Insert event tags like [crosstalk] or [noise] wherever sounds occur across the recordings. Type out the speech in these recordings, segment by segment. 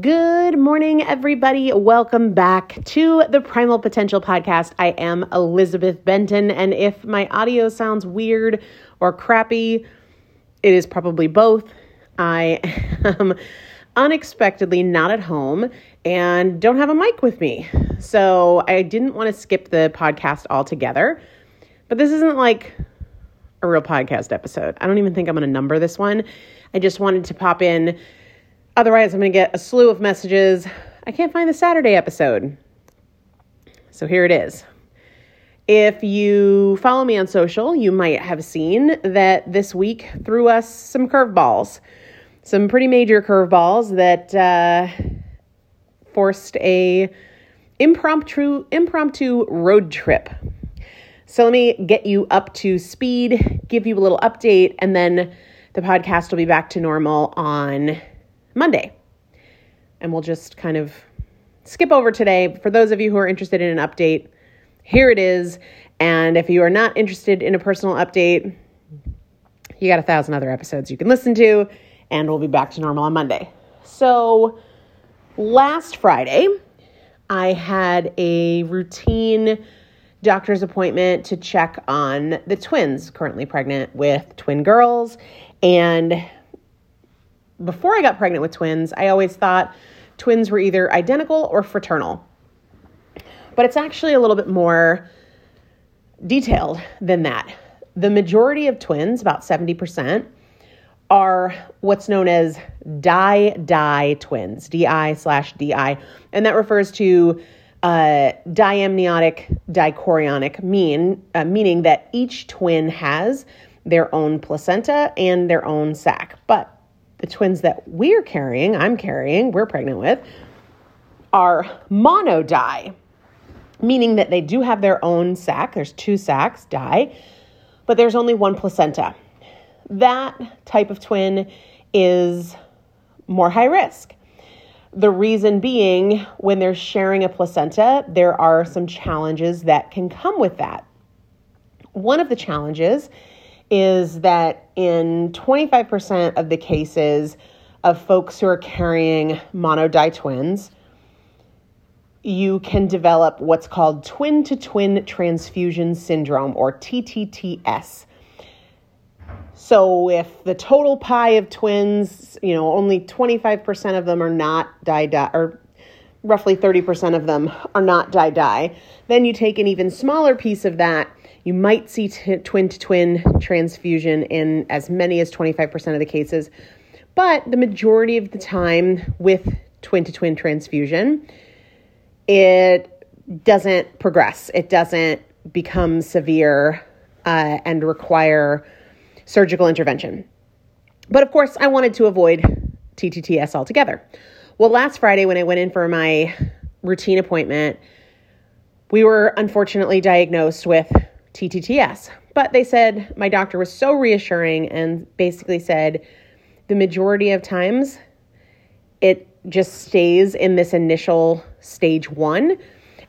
Good morning, everybody. Welcome back to the Primal Potential Podcast. I am Elizabeth Benton, and if my audio sounds weird or crappy, it is probably both. I [laughs] am unexpectedly not at home and don't have a mic with me. So I didn't want to skip the podcast altogether. But this isn't like a real podcast episode. I don't even think I'm going to number this one. I just wanted to pop in Otherwise, I'm going to get a slew of messages. I can't find the Saturday episode. So here it is. If you follow me on social, you might have seen that this week threw us some curveballs, some pretty major curveballs that uh, forced a impromptu impromptu road trip. So let me get you up to speed, give you a little update, and then the podcast will be back to normal on Monday. And we'll just kind of skip over today. For those of you who are interested in an update, here it is. And if you are not interested in a personal update, you got a thousand other episodes you can listen to, and we'll be back to normal on Monday. So, last Friday, I had a routine doctor's appointment to check on the twins, currently pregnant with twin girls. And before I got pregnant with twins, I always thought twins were either identical or fraternal. But it's actually a little bit more detailed than that. The majority of twins, about 70%, are what's known as di-di twins, di slash di, and that refers to uh, diamniotic dichorionic, mean uh, meaning that each twin has their own placenta and their own sac. But the twins that we're carrying, I'm carrying, we're pregnant with, are monodi, meaning that they do have their own sac. There's two sacs, di, but there's only one placenta. That type of twin is more high risk. The reason being, when they're sharing a placenta, there are some challenges that can come with that. One of the challenges is that in 25% of the cases of folks who are carrying monodi twins, you can develop what's called twin to twin transfusion syndrome or TTTS. So if the total pie of twins, you know, only 25% of them are not di di or roughly 30% of them are not di di, then you take an even smaller piece of that you might see twin to twin transfusion in as many as 25% of the cases, but the majority of the time with twin to twin transfusion, it doesn't progress. It doesn't become severe uh, and require surgical intervention. But of course, I wanted to avoid TTTS altogether. Well, last Friday when I went in for my routine appointment, we were unfortunately diagnosed with TTTS. But they said my doctor was so reassuring and basically said the majority of times it just stays in this initial stage one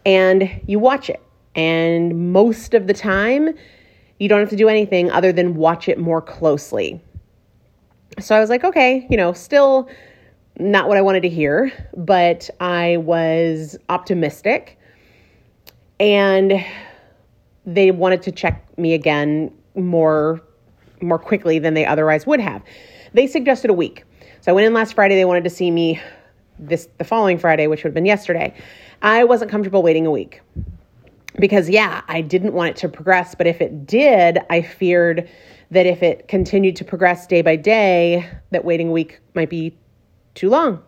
and you watch it. And most of the time, you don't have to do anything other than watch it more closely. So I was like, okay, you know, still not what I wanted to hear, but I was optimistic. And they wanted to check me again more more quickly than they otherwise would have. They suggested a week. So I went in last Friday. They wanted to see me this the following Friday, which would have been yesterday. I wasn't comfortable waiting a week because yeah, I didn't want it to progress, but if it did, I feared that if it continued to progress day by day, that waiting a week might be too long.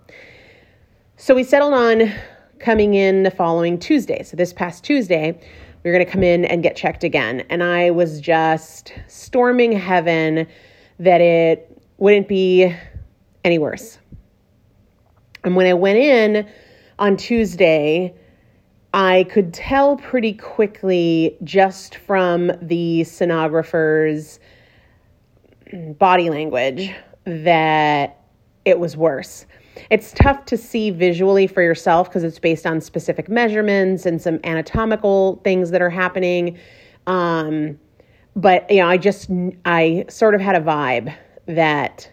So we settled on coming in the following Tuesday. So this past Tuesday, we are going to come in and get checked again. And I was just storming heaven that it wouldn't be any worse. And when I went in on Tuesday, I could tell pretty quickly just from the sonographer's body language that it was worse. It's tough to see visually for yourself because it's based on specific measurements and some anatomical things that are happening. Um, but you know, I just I sort of had a vibe that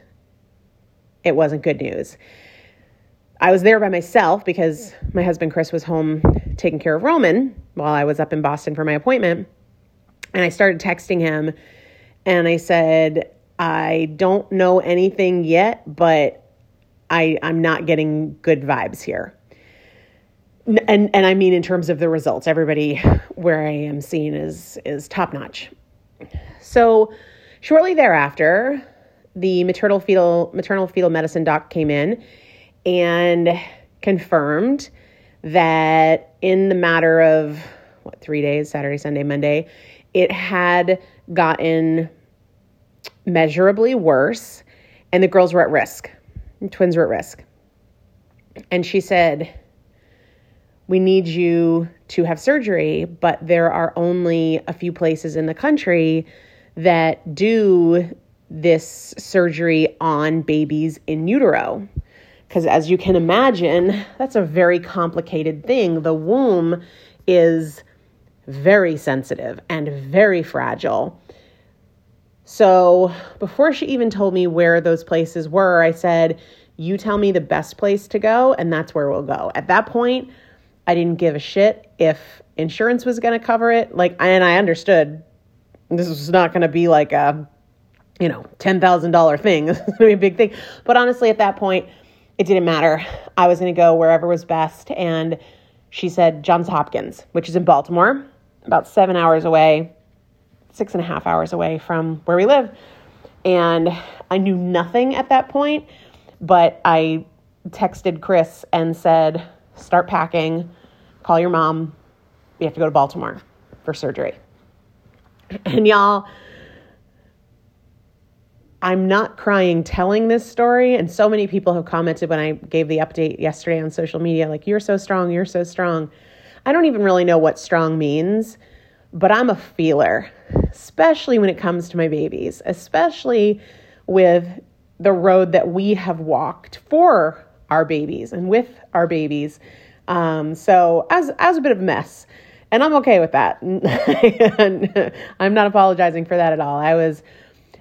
it wasn't good news. I was there by myself because my husband Chris was home taking care of Roman while I was up in Boston for my appointment. And I started texting him and I said, I don't know anything yet, but I, I'm not getting good vibes here. And and I mean in terms of the results, everybody where I am seen is is top notch. So shortly thereafter, the maternal fetal maternal fetal medicine doc came in and confirmed that in the matter of what three days Saturday, Sunday, Monday it had gotten measurably worse and the girls were at risk. Twins were at risk. And she said, We need you to have surgery, but there are only a few places in the country that do this surgery on babies in utero. Because as you can imagine, that's a very complicated thing. The womb is very sensitive and very fragile. So before she even told me where those places were, I said, You tell me the best place to go, and that's where we'll go. At that point, I didn't give a shit if insurance was going to cover it. Like, and I understood this was not going to be like a, you know, $10,000 thing. [laughs] This is going to be a big thing. But honestly, at that point, it didn't matter. I was going to go wherever was best. And she said Johns Hopkins, which is in Baltimore, about seven hours away, six and a half hours away from where we live. And I knew nothing at that point, but I texted Chris and said, start packing, call your mom. We have to go to Baltimore for surgery. [clears throat] And y'all, I'm not crying telling this story. And so many people have commented when I gave the update yesterday on social media, like, you're so strong, you're so strong. I don't even really know what strong means, but I'm a feeler, especially when it comes to my babies, especially with the road that we have walked for our babies and with our babies. Um, so as as a bit of a mess, and I'm okay with that. [laughs] I'm not apologizing for that at all. I was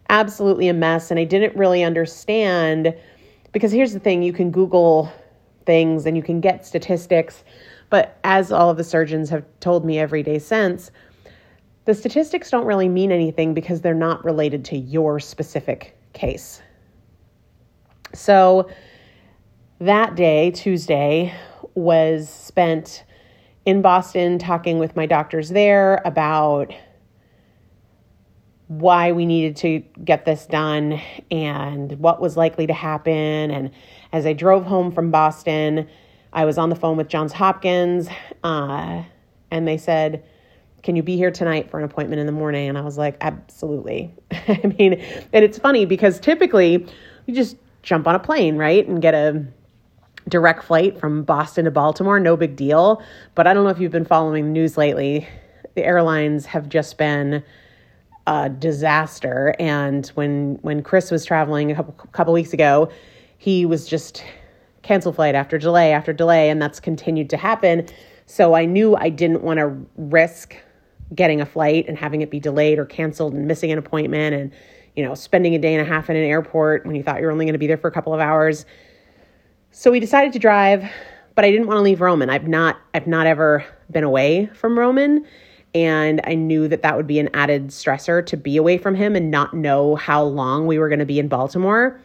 absolutely a mess, and I didn't really understand because here's the thing: you can Google things and you can get statistics, but as all of the surgeons have told me every day since. The statistics don't really mean anything because they're not related to your specific case. So, that day, Tuesday, was spent in Boston talking with my doctors there about why we needed to get this done and what was likely to happen. And as I drove home from Boston, I was on the phone with Johns Hopkins, uh, and they said, Can you be here tonight for an appointment in the morning? And I was like, Absolutely. [laughs] I mean, and it's funny because typically you just jump on a plane, right? And get a direct flight from Boston to Baltimore, no big deal. But I don't know if you've been following the news lately. The airlines have just been a disaster. And when when Chris was traveling a couple couple weeks ago, he was just cancel flight after delay after delay, and that's continued to happen. So I knew I didn't want to risk getting a flight and having it be delayed or canceled and missing an appointment and you know spending a day and a half in an airport when you thought you were only going to be there for a couple of hours so we decided to drive, but I didn't want to leave Roman. I've not I've not ever been away from Roman, and I knew that that would be an added stressor to be away from him and not know how long we were going to be in Baltimore.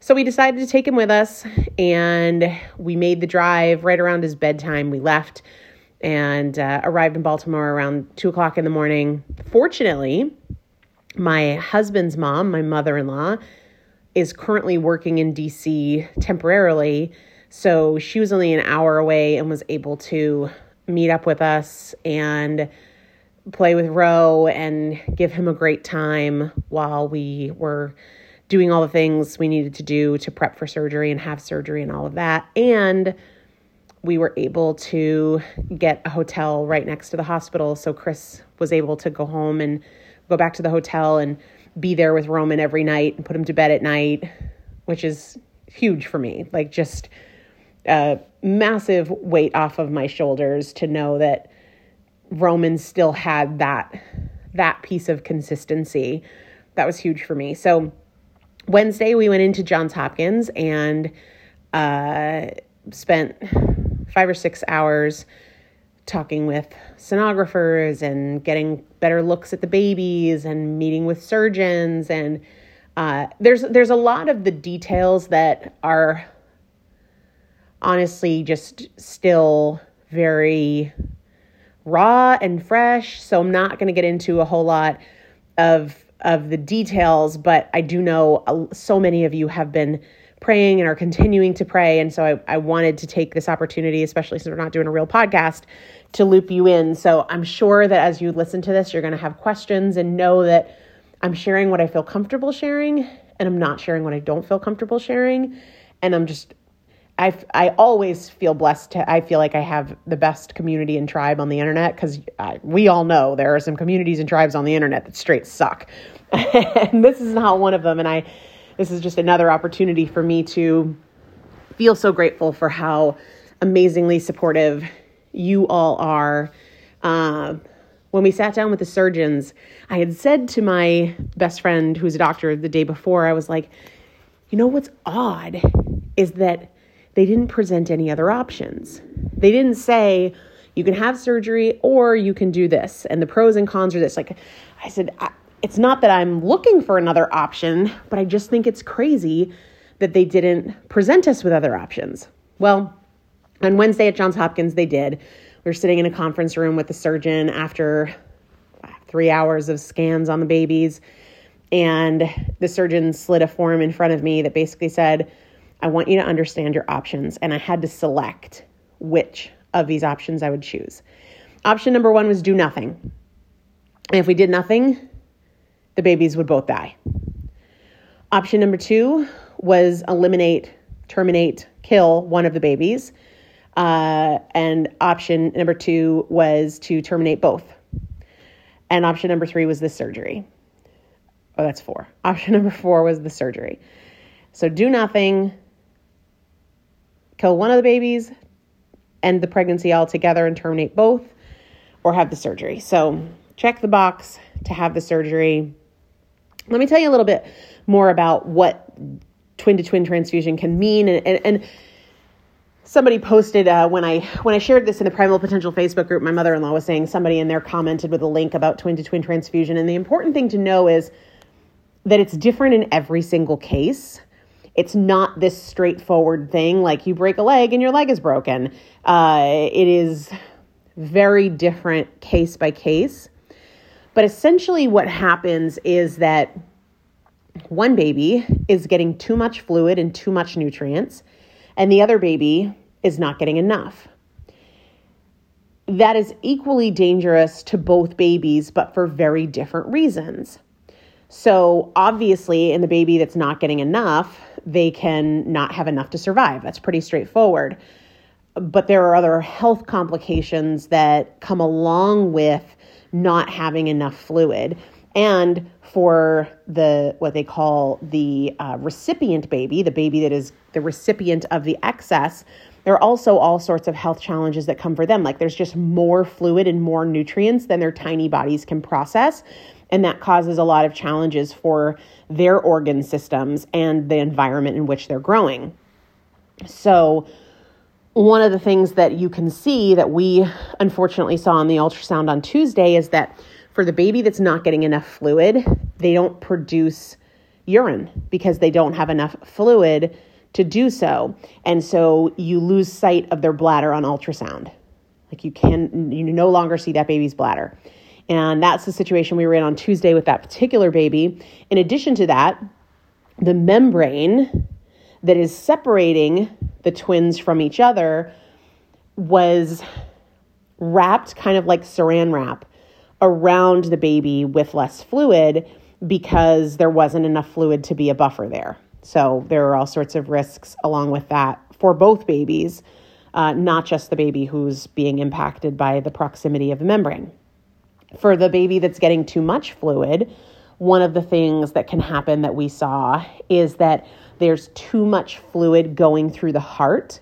So we decided to take him with us, and we made the drive right around his bedtime. We left and uh, arrived in Baltimore around two o'clock in the morning. Fortunately, my husband's mom, my mother in law, is currently working in DC temporarily. So she was only an hour away and was able to meet up with us and play with Ro and give him a great time while we were doing all the things we needed to do to prep for surgery and have surgery and all of that. And we were able to get a hotel right next to the hospital. So Chris was able to go home and go back to the hotel and be there with Roman every night and put him to bed at night, which is huge for me. Like just a massive weight off of my shoulders to know that Roman still had that that piece of consistency. That was huge for me. So Wednesday we went into Johns Hopkins and uh, spent five or six hours talking with sonographers and getting better looks at the babies and meeting with surgeons. And uh, there's there's a lot of the details that are honestly just still very raw and fresh. So i'm not going to get into a whole lot of of the details but i do know so many of you have been praying and are continuing to pray. And so I, I wanted to take this opportunity, especially since we're not doing a real podcast, to loop you in. So I'm sure that as you listen to this, you're going to have questions and know that I'm sharing what I feel comfortable sharing and I'm not sharing what I don't feel comfortable sharing. And I'm just, I, I always feel blessed to, I feel like I have the best community and tribe on the internet because we all know there are some communities and tribes on the internet that straight suck. [laughs] and this is not one of them. And I, this is just another opportunity for me to feel so grateful for how amazingly supportive you all are. Uh, when we sat down with the surgeons, I had said to my best friend, who's a doctor, the day before, I was like, you know what's odd is that they didn't present any other options. They didn't say, you can have surgery or you can do this. And the pros and cons are this. Like, I said, I, it's not that I'm looking for another option, but I just think it's crazy that they didn't present us with other options. Well, on Wednesday at Johns Hopkins, they did. We were sitting in a conference room with the surgeon after three hours of scans on the babies. And the surgeon slid a form in front of me that basically said, I want you to understand your options. And I had to select which of these options I would choose. Option number one was do nothing. And if we did nothing, the babies would both die. Option number two was eliminate, terminate, kill one of the babies. Uh, and option number two was to terminate both. And option number three was the surgery. Oh, that's four. [laughs] Option number four was the surgery. So do nothing, kill one of the babies, end the pregnancy altogether and terminate both, or have the surgery. So check the box to have the surgery. Let me tell you a little bit more about what twin to twin transfusion can mean and, and, and somebody posted uh, when I when I shared this in the Primal Potential Facebook group. My mother in law was saying somebody in there commented with a link about twin to twin transfusion, and the important thing to know is that it's different in every single case. It's not this straightforward thing like you break a leg and your leg is broken. Uh, it is very different case by case. But essentially, what happens is that one baby is getting too much fluid and too much nutrients, and the other baby is not getting enough. That is equally dangerous to both babies, but for very different reasons. So, obviously, in the baby that's not getting enough, they can not have enough to survive. That's pretty straightforward. But there are other health complications that come along with not having enough fluid. And for the what they call the uh, recipient baby, the baby that is the recipient of the excess, there are also all sorts of health challenges that come for them. Like there's just more fluid and more nutrients than their tiny bodies can process. And that causes a lot of challenges for their organ systems and the environment in which they're growing. So, one of the things that you can see that we unfortunately saw on the ultrasound on Tuesday is that for the baby that's not getting enough fluid, they don't produce urine because they don't have enough fluid to do so. And so you lose sight of their bladder on ultrasound. Like you can you no longer see that baby's bladder. And that's the situation we were in on Tuesday with that particular baby. In addition to that, the membrane that is separating the twins from each other was wrapped kind of like saran wrap around the baby with less fluid because there wasn't enough fluid to be a buffer there. So there are all sorts of risks along with that for both babies, uh, not just the baby who's being impacted by the proximity of the membrane. For the baby that's getting too much fluid, one of the things that can happen that we saw is that there's too much fluid going through the heart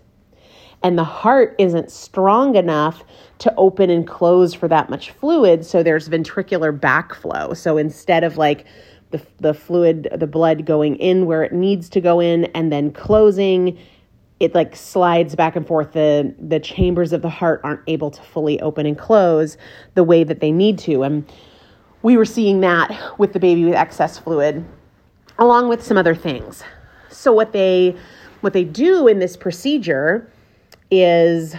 and the heart isn't strong enough to open and close for that much fluid so there's ventricular backflow. So instead of like the, the fluid the blood going in where it needs to go in and then closing it like slides back and forth. The the chambers of the heart aren't able to fully open and close the way that they need to. And we were seeing that with the baby with excess fluid along with some other things so what they what they do in this procedure is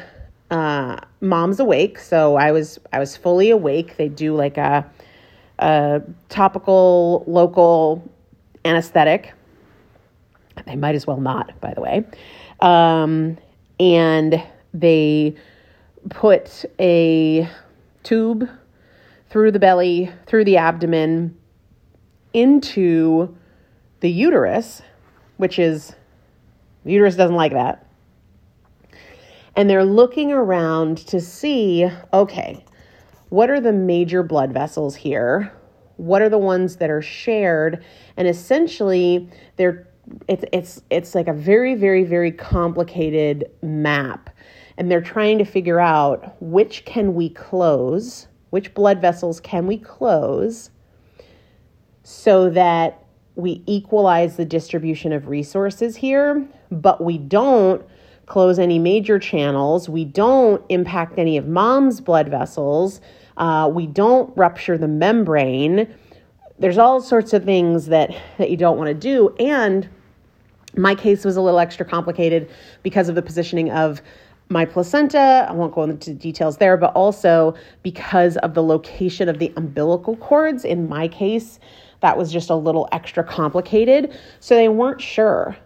uh, mom's awake. So i was i was fully awake. They do like a, a topical local anesthetic. They might as well not by the way. Um, and they put a tube through the belly, through the abdomen, into the uterus, which is, the uterus doesn't like that. And they're looking around to see okay, what are the major blood vessels here? What are the ones that are shared? And essentially, they're it's it's it's like a very very very complicated map and they're trying to figure out which can we close which blood vessels can we close so that we equalize the distribution of resources here but we don't close any major channels we don't impact any of mom's blood vessels uh, we don't rupture the membrane there's all sorts of things that that you don't want to do and my case was a little extra complicated because of the positioning of my placenta. I won't go into details there, but also because of the location of the umbilical cords. In my case, that was just a little extra complicated. So they weren't sure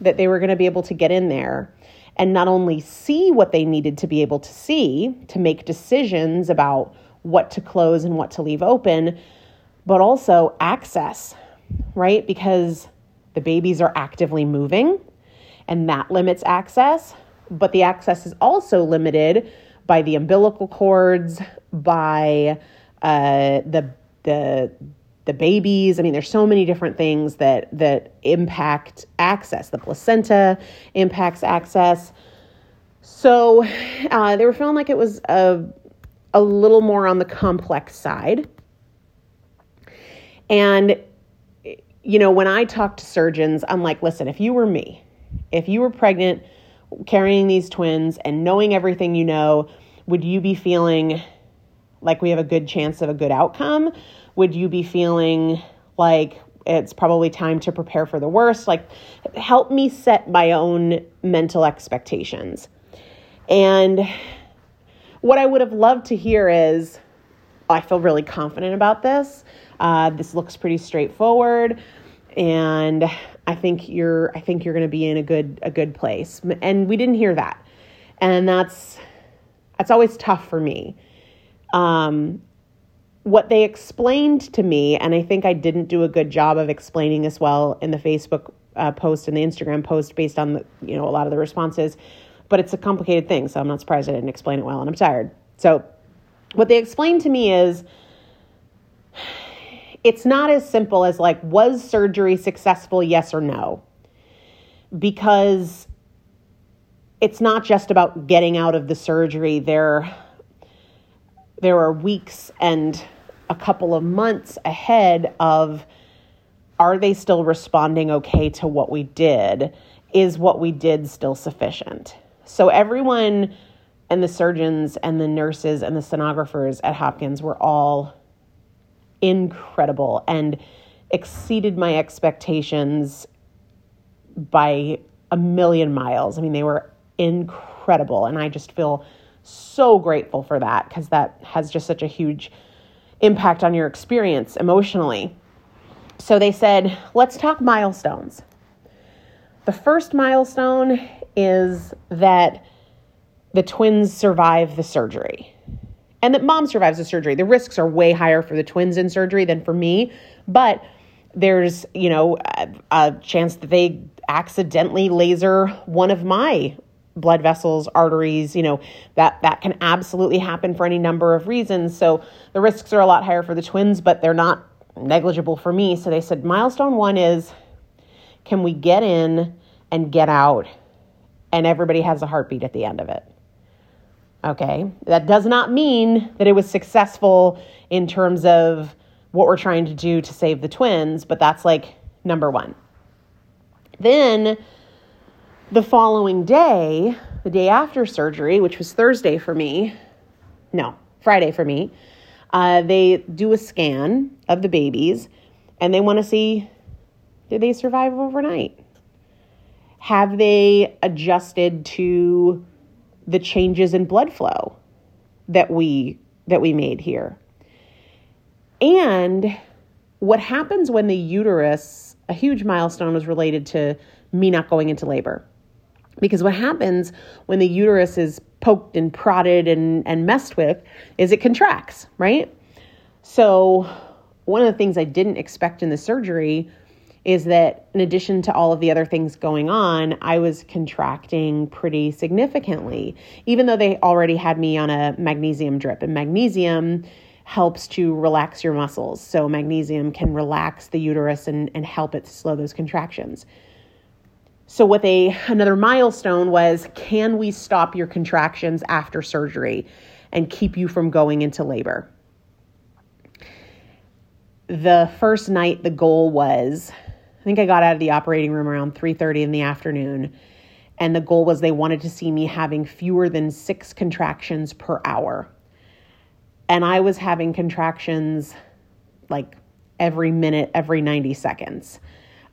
that they were going to be able to get in there and not only see what they needed to be able to see to make decisions about what to close and what to leave open, but also access, right? Because the babies are actively moving, and that limits access. But the access is also limited by the umbilical cords, by uh, the the the babies. I mean, there's so many different things that that impact access. The placenta impacts access. So uh, they were feeling like it was a a little more on the complex side. And you know, when I talk to surgeons, I'm like, listen, if you were me, if you were pregnant, carrying these twins, and knowing everything you know, would you be feeling like we have a good chance of a good outcome? Would you be feeling like it's probably time to prepare for the worst? Like, help me set my own mental expectations. And what I would have loved to hear is, I feel really confident about this. Uh, this looks pretty straightforward, and I think you're I think you're going to be in a good a good place. And we didn't hear that, and that's that's always tough for me. Um, what they explained to me, and I think I didn't do a good job of explaining as well in the Facebook uh, post and the Instagram post based on the you know a lot of the responses, but it's a complicated thing, so I'm not surprised I didn't explain it well, and I'm tired. So, what they explained to me is it's not as simple as like, was surgery successful, yes or no? Because it's not just about getting out of the surgery. There, there are weeks and a couple of months ahead of are they still responding okay to what we did? Is what we did still sufficient? So everyone and the surgeons and the nurses and the sonographers at Hopkins were all incredible and exceeded my expectations by a million miles. I mean, they were incredible. And I just feel so grateful for that because that has just such a huge impact on your experience emotionally. So they said, let's talk milestones. The first milestone is that the twins survive the surgery and that mom survives the surgery. The risks are way higher for the twins in surgery than for me, but there's, you know, a, a chance that they accidentally laser one of my blood vessels, arteries, you know, that that can absolutely happen for any number of reasons. So the risks are a lot higher for the twins, but they're not negligible for me. So they said milestone 1 is can we get in and get out and everybody has a heartbeat at the end of it. Okay. That does not mean that it was successful in terms of what we're trying to do to save the twins, but that's like number one. Then The following day, the day after surgery, which was Thursday for me, no, Friday for me, uh, they do a scan of the babies and they want to see did they survive overnight? Have they adjusted to the changes in blood flow that we that we made here? And what happens when the uterus, a huge milestone was related to me not going into labor. Because what happens when the uterus is poked and prodded and, and messed with is it contracts, right? So, one of the things I didn't expect in the surgery is that in addition to all of the other things going on, I was contracting pretty significantly, even though they already had me on a magnesium drip. And magnesium helps to relax your muscles. So, magnesium can relax the uterus and, and help it slow those contractions. So, what they another milestone was can we stop your contractions after surgery and keep you from going into labor? The first night, the goal was I think I got out of the operating room around 3:30 in the afternoon and the goal was they wanted to see me having fewer than 6 contractions per hour. And I was having contractions like every minute, every 90 seconds.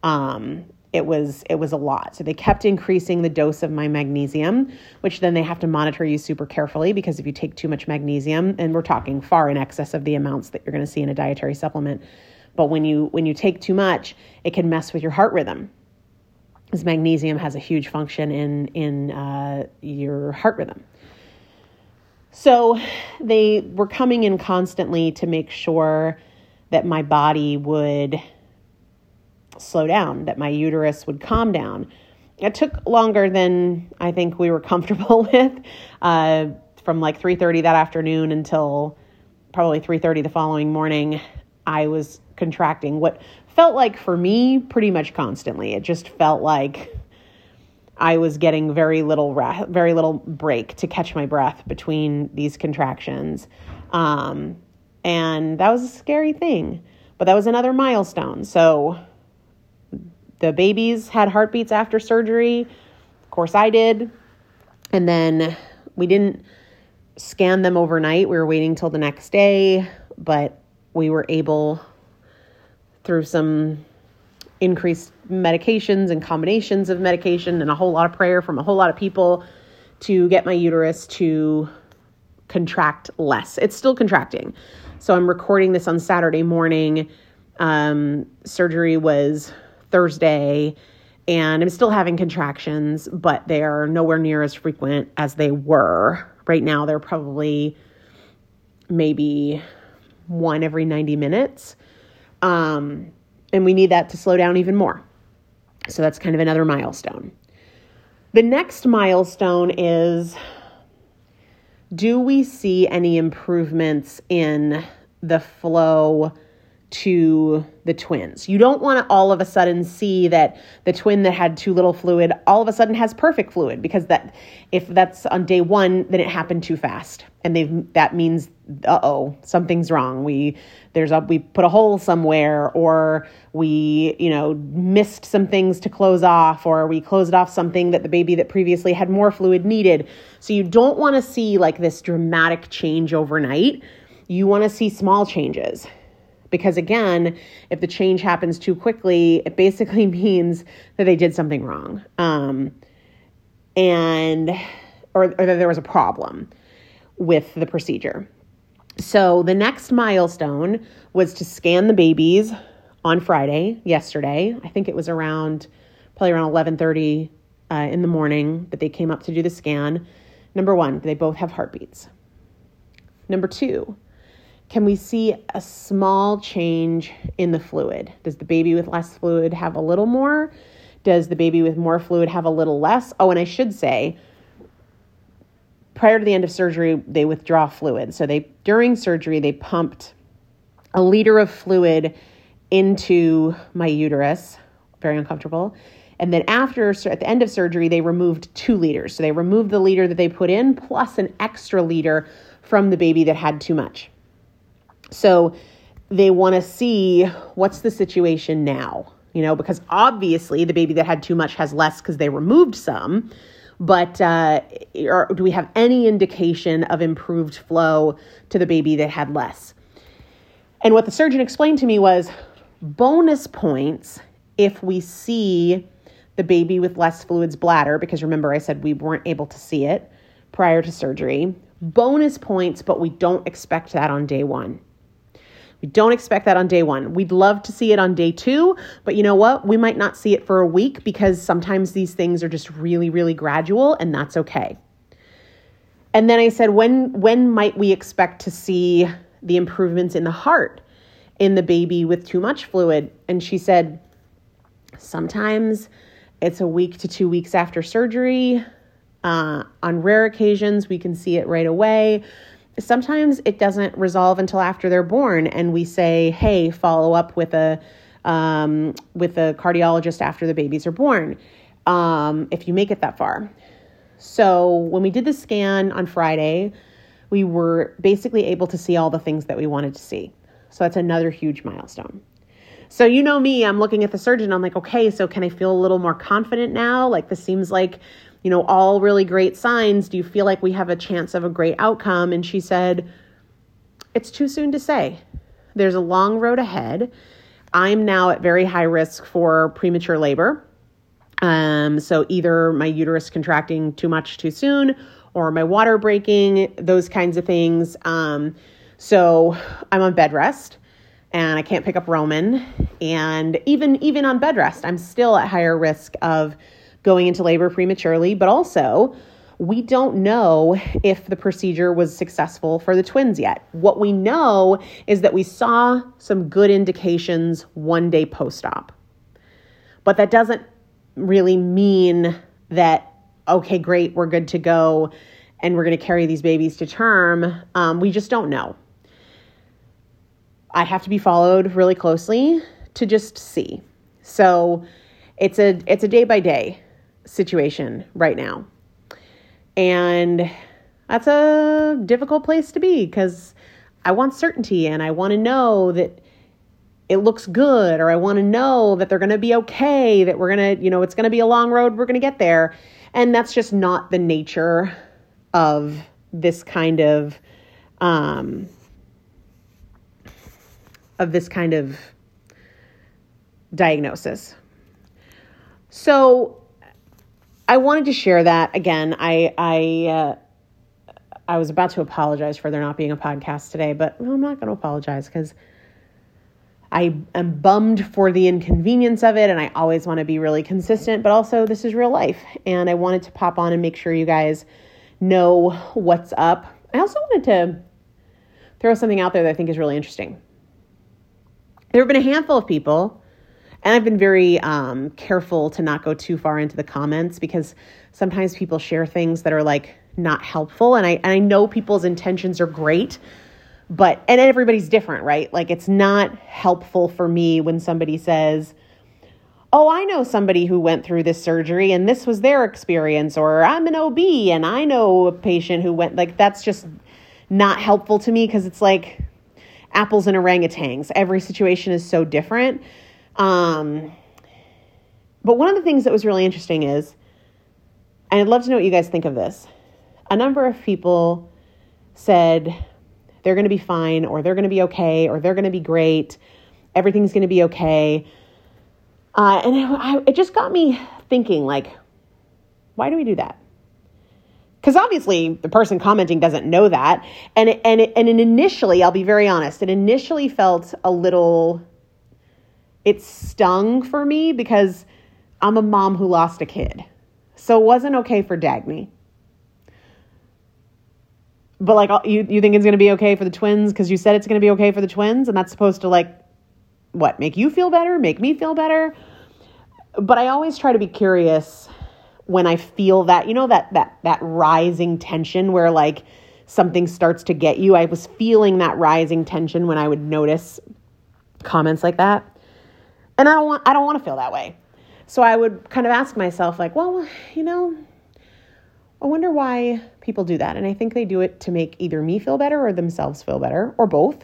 Um, it was it was a lot. So they kept increasing the dose of my magnesium, which then they have to monitor you super carefully because if you take too much magnesium, and we're talking far in excess of the amounts that you're going to see in a dietary supplement, but when you when you take too much, it can mess with your heart rhythm. Because magnesium has a huge function in in uh, your heart rhythm. So they were coming in constantly to make sure that my body would slow down, that my uterus would calm down. It took longer than I think we were [laughs] comfortable with, uh, from like 3:30 that afternoon until probably 3:30 the following morning. I was contracting what felt like for me pretty much constantly. It just felt like I was getting very little re- very little break to catch my breath between these contractions. Um, and that was a scary thing. But that was another milestone. So the babies had heartbeats after surgery. Of course, I did. And then we didn't scan them overnight. We were waiting till the next day, but we were able through some increased medications and combinations of medication and a whole lot of prayer from a whole lot of people to get my uterus to contract less. It's still contracting. So I'm recording this on Saturday morning. Um, surgery was Thursday, and I'm still having contractions, but they are nowhere near as frequent as they were. Right now, they're probably maybe one every 90 minutes. Um, and we need that to slow down even more. So that's kind of another milestone. The next milestone is do we see any improvements in the flow to the twins. You don't want to all of a sudden see that the twin that had too little fluid all of a sudden has perfect fluid because that if that's on day 1 then it happened too fast and they that means uh-oh something's wrong. We there's a we put a hole somewhere or we, you know, missed some things to close off or we closed off something that the baby that previously had more fluid needed. So you don't want to see like this dramatic change overnight. You want to see small changes because again, if the change happens too quickly, it basically [laughs] means that they did something wrong. Um, and or, or that there was a problem with the procedure. So the next milestone was to scan the babies on Friday, yesterday. I think it was around probably around 11:30 uh, in the morning that they came up to do the scan. Number 1, they both have heartbeats. Number 2, can we see a small change in the fluid? Does the baby with less fluid have a little more? Does the baby with more fluid have a little less? Oh, and I should say, prior to the end of surgery, they withdraw fluid. So they during surgery they pumped a liter of fluid into my uterus. Very uncomfortable. And then after at the end of surgery, they removed two liters. So they removed the liter that they put in plus an extra liter from the baby that had too much. So they want to see what's the situation now. you know, because obviously the baby that had too much has less because they removed some. But uh, or do we have any indication of improved flow to the baby that had less? And what the surgeon explained to me was bonus points if we see the baby with less fluids bladder, because remember I said we weren't able to see it prior to surgery. Bonus points, but we don't expect that on day one. We don't expect that on day one. We'd love to see it on day two, but you know what? We might not see it for a week because sometimes these things are just really, really gradual, and that's okay. And then I said, when when might we expect to see the improvements in the heart in the baby with too much fluid? And she said, sometimes it's a week to two weeks after surgery. Uh, on rare occasions, we can see it right away sometimes it doesn't resolve until after they're born and we say hey follow up with a um, with a cardiologist after the babies are born um, if you make it that far. So when we did the scan on friday we were basically able to see all the things that we wanted to see. So that's another huge milestone. So you know me i'm looking at the surgeon i'm like okay so can i feel a little more confident now? Like this seems like you know, all really great signs. Do you feel like we have a chance of a great outcome? And she said, It's too soon to say. There's a long road ahead. I'm now at very high risk for premature labor. Um, so either my uterus contracting too much too soon or my water breaking, those kinds of things. Um, so I'm on bed rest and I can't pick up Roman. And even even on bed rest, I'm still at higher risk of going into labor prematurely, but also we don't know if the procedure was successful for the twins yet. What we know is that we saw some good indications one day post op. But that doesn't really mean that, okay, great, we're good to go and we're going to carry these babies to term. Um, we just don't know. I have to be followed really closely to just see. So it's a it's a day by day situation right now. And that's a difficult place to be because I want certainty and I want to know that it looks good or I want to know that they're going to be okay, that we're going to, you know, it's going to be a long road, we're going to get there. And that's just not the nature of this kind of um of this kind of diagnosis. So I wanted to share that again. I I uh, I was about to apologize for there not being a podcast today, but I'm not going to apologize because I am bummed for the inconvenience of it, and I always want to be really consistent. But also, this is real life, and I wanted to pop on and make sure you guys know what's up. I also wanted to throw something out there that I think is really interesting. There have been a handful of people and I've been very um, careful to not go too far into the comments because sometimes people share things that are like not helpful. And I, and I know people's intentions are great, but, and everybody's different, right? Like it's not helpful for me when somebody says, oh, I know somebody who went through this surgery and this was their experience, or I'm an OB and I know a patient who went, like, that's just not helpful to me because it's like apples and orangutans. Every situation is so different. Um, but one of the things that was really interesting is, and I'd love to know what you guys think of this. A number of people said they're going to be fine, or they're going to be okay, or they're going to be great. Everything's going to be okay. Uh, and it, it just got me thinking, like, why do we do that? Because obviously the person commenting doesn't know that, and it, and it, and it initially, I'll be very honest, it initially felt a little it stung for me because I'm a mom who lost a kid. So it wasn't okay for Dagny. But like you you think it's going to be okay for the twins cuz you said it's going to be okay for the twins and that's supposed to like what, make you feel better, make me feel better? But I always try to be curious when I feel that, you know that that that rising tension where like something starts to get you. I was feeling that rising tension when I would notice comments like that. And I don't want I don't want to feel that way. So I would kind of ask myself like, well, you know, I wonder why people do that. And I think they do it to make either me feel better or themselves feel better or both.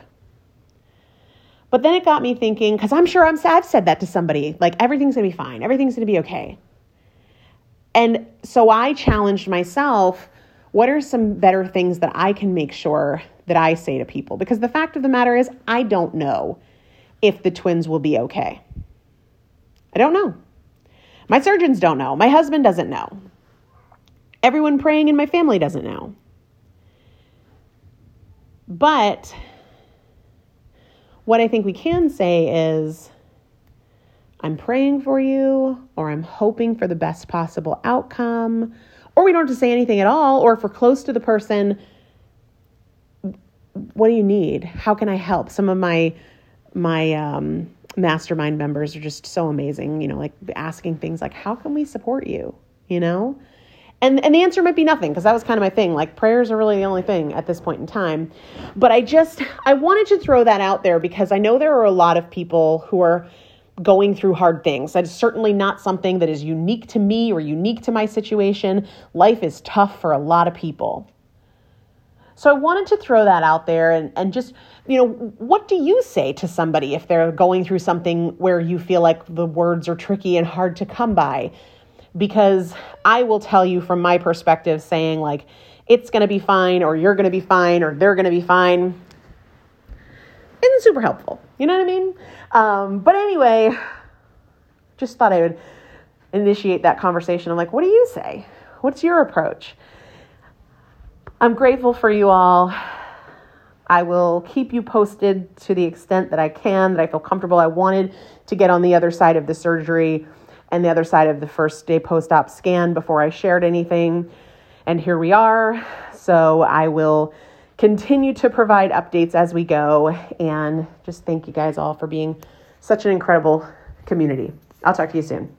But then it got me thinking, because I'm sure I'm, I've said that to somebody, like everything's gonna be fine, everything's gonna be okay. And so I challenged myself what are some better things that I can make sure that I say to people? Because the fact of the matter is, I don't know if the twins will be okay. I don't know. My surgeons don't know. My husband doesn't know. Everyone praying in my family doesn't know. But what I think we can say is, I'm praying for you, or I'm hoping for the best possible outcome, or we don't have to say anything at all, or if we're close to the person, what do you need? How can I help? Some of my my um, mastermind members are just so amazing, you know, like asking things like, How can we support you? You know? And and the answer might be nothing, because that was kind of my thing. Like prayers are really the only thing at this point in time. But I just I wanted to throw that out there because I know there are a lot of people who are going through hard things. That is certainly not something that is unique to me or unique to my situation. Life is tough for a lot of people. So I wanted to throw that out there and, and just, you know, what do you say to somebody if they're going through something where you feel like the words are tricky and hard to come by? Because I will tell you from my perspective, saying like, it's going to be fine, or you're going to be fine, or they're going to be fine, isn't super helpful. You know what I mean? Um, but anyway, just thought I would initiate that conversation. I'm like, what do you say? What's your approach? I'm grateful for you all. I will keep you posted to the extent that I can, that I feel comfortable. I wanted to get on the other side of the surgery and the other side of the first day post op scan before I shared anything. And here we are. So I will continue to provide updates as we go. And just thank you guys all for being such an incredible community. I'll talk to you soon.